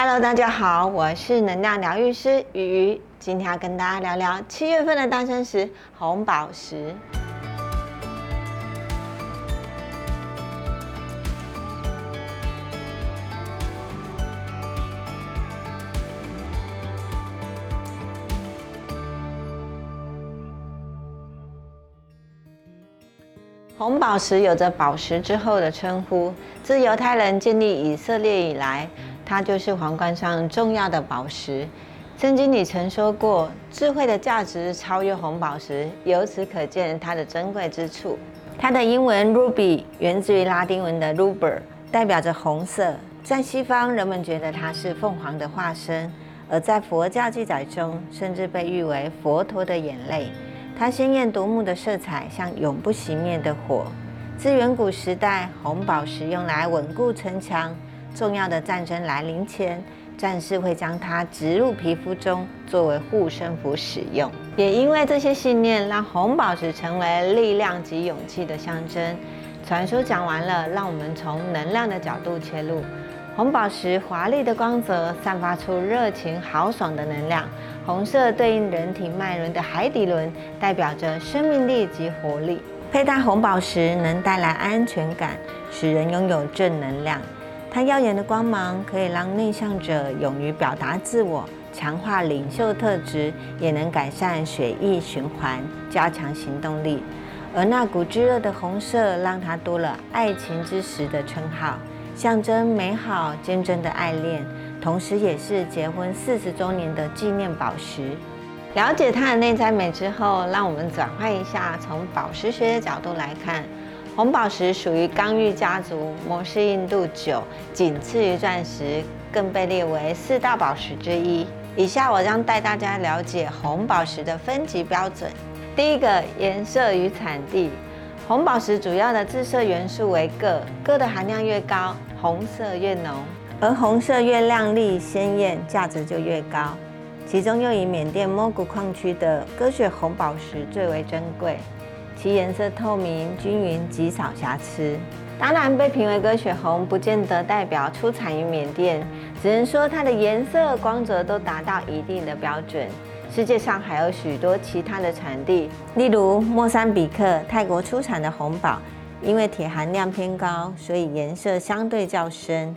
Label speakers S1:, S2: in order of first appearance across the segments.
S1: Hello，大家好，我是能量疗愈师雨雨，今天要跟大家聊聊七月份的诞生石红宝石。红宝石有着“宝石之后”的称呼，自犹太人建立以色列以来，它就是皇冠上重要的宝石。圣经里曾说过，智慧的价值超越红宝石，由此可见它的珍贵之处。它的英文 ruby 源自于拉丁文的 ruber，代表着红色。在西方，人们觉得它是凤凰的化身，而在佛教记载中，甚至被誉为佛陀的眼泪。它鲜艳夺目的色彩像永不熄灭的火。自远古时代，红宝石用来稳固城墙。重要的战争来临前，战士会将它植入皮肤中，作为护身符使用。也因为这些信念，让红宝石成为力量及勇气的象征。传说讲完了，让我们从能量的角度切入。红宝石华丽的光泽，散发出热情豪爽的能量。红色对应人体脉轮的海底轮，代表着生命力及活力。佩戴红宝石能带来安全感，使人拥有正能量。它耀眼的光芒可以让内向者勇于表达自我，强化领袖特质，也能改善血液循环，加强行动力。而那股炙热的红色，让它多了“爱情之石”的称号，象征美好坚贞的爱恋。同时，也是结婚四十周年的纪念宝石。了解它的内在美之后，让我们转换一下，从宝石学的角度来看，红宝石属于刚玉家族，摩氏硬度九，仅次于钻石，更被列为四大宝石之一。以下我将带大家了解红宝石的分级标准。第一个，颜色与产地。红宝石主要的致色元素为铬，铬的含量越高，红色越浓。而红色越亮丽鲜艳，价值就越高。其中又以缅甸摸古矿区的鸽血红宝石最为珍贵，其颜色透明均匀，极少瑕疵。当然，被评为鸽血红不见得代表出产于缅甸，只能说它的颜色、光泽都达到一定的标准。世界上还有许多其他的产地，例如莫桑比克、泰国出产的红宝，因为铁含量偏高，所以颜色相对较深。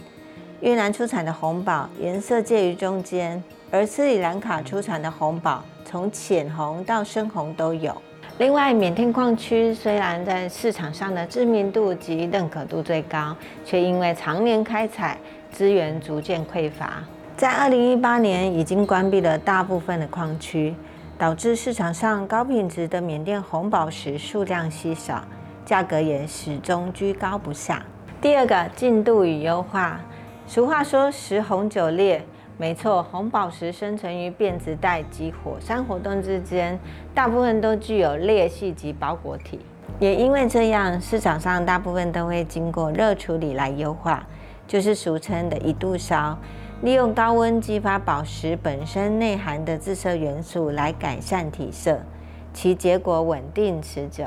S1: 越南出产的红宝颜色介于中间，而斯里兰卡出产的红宝从浅红到深红都有。另外，缅甸矿区虽然在市场上的知名度及认可度最高，却因为常年开采，资源逐渐匮乏。在二零一八年，已经关闭了大部分的矿区，导致市场上高品质的缅甸红宝石数量稀少，价格也始终居高不下。第二个，进度与优化。俗话说“十红九烈”，没错，红宝石生存于变质带及火山活动之间，大部分都具有裂隙及包裹体。也因为这样，市场上大部分都会经过热处理来优化，就是俗称的一度烧，利用高温激发宝石本身内含的自色元素来改善体色，其结果稳定持久。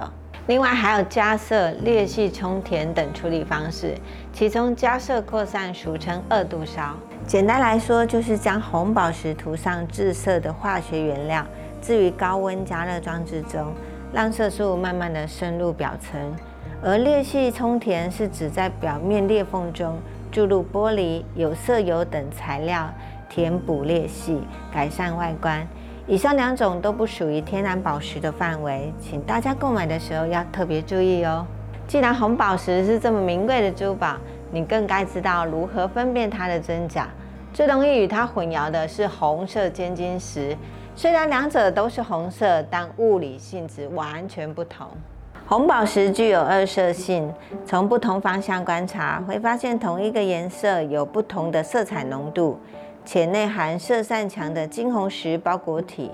S1: 另外还有加色、裂隙充填等处理方式，其中加色扩散俗称二度烧。简单来说，就是将红宝石涂上致色的化学原料，置于高温加热装置中，让色素慢慢的渗入表层。而裂隙充填是指在表面裂缝中注入玻璃、有色油等材料，填补裂隙，改善外观。以上两种都不属于天然宝石的范围，请大家购买的时候要特别注意哦。既然红宝石是这么名贵的珠宝，你更该知道如何分辨它的真假。最容易与它混淆的是红色尖晶石，虽然两者都是红色，但物理性质完全不同。红宝石具有二色性，从不同方向观察，会发现同一个颜色有不同的色彩浓度。且内含色散强的金红石包裹体，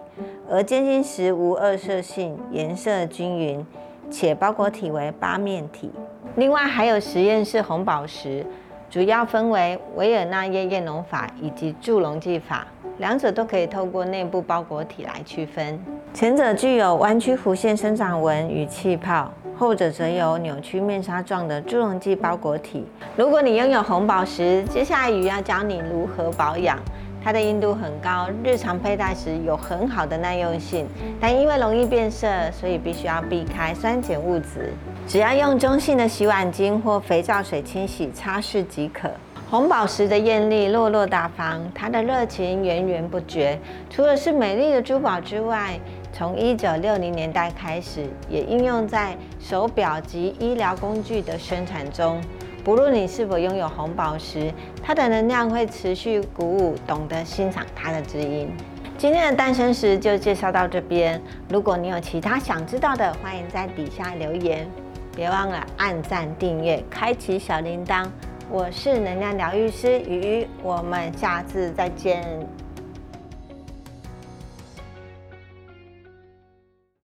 S1: 而尖晶石无二色性，颜色均匀，且包裹体为八面体。另外还有实验室红宝石，主要分为维尔纳耶验浓法以及注溶剂法，两者都可以透过内部包裹体来区分。前者具有弯曲弧线生长纹与气泡，后者则有扭曲面纱状的助溶剂包裹体。如果你拥有红宝石，接下来鱼要教你如何保养。它的硬度很高，日常佩戴时有很好的耐用性，但因为容易变色，所以必须要避开酸碱物质。只要用中性的洗碗巾或肥皂水清洗擦拭即可。红宝石的艳丽落落大方，它的热情源源不绝。除了是美丽的珠宝之外，从一九六零年代开始，也应用在手表及医疗工具的生产中。不论你是否拥有红宝石，它的能量会持续鼓舞懂得欣赏它的知音。今天的诞生石就介绍到这边。如果你有其他想知道的，欢迎在底下留言。别忘了按赞、订阅、开启小铃铛。我是能量疗愈师鱼鱼，我们下次再见。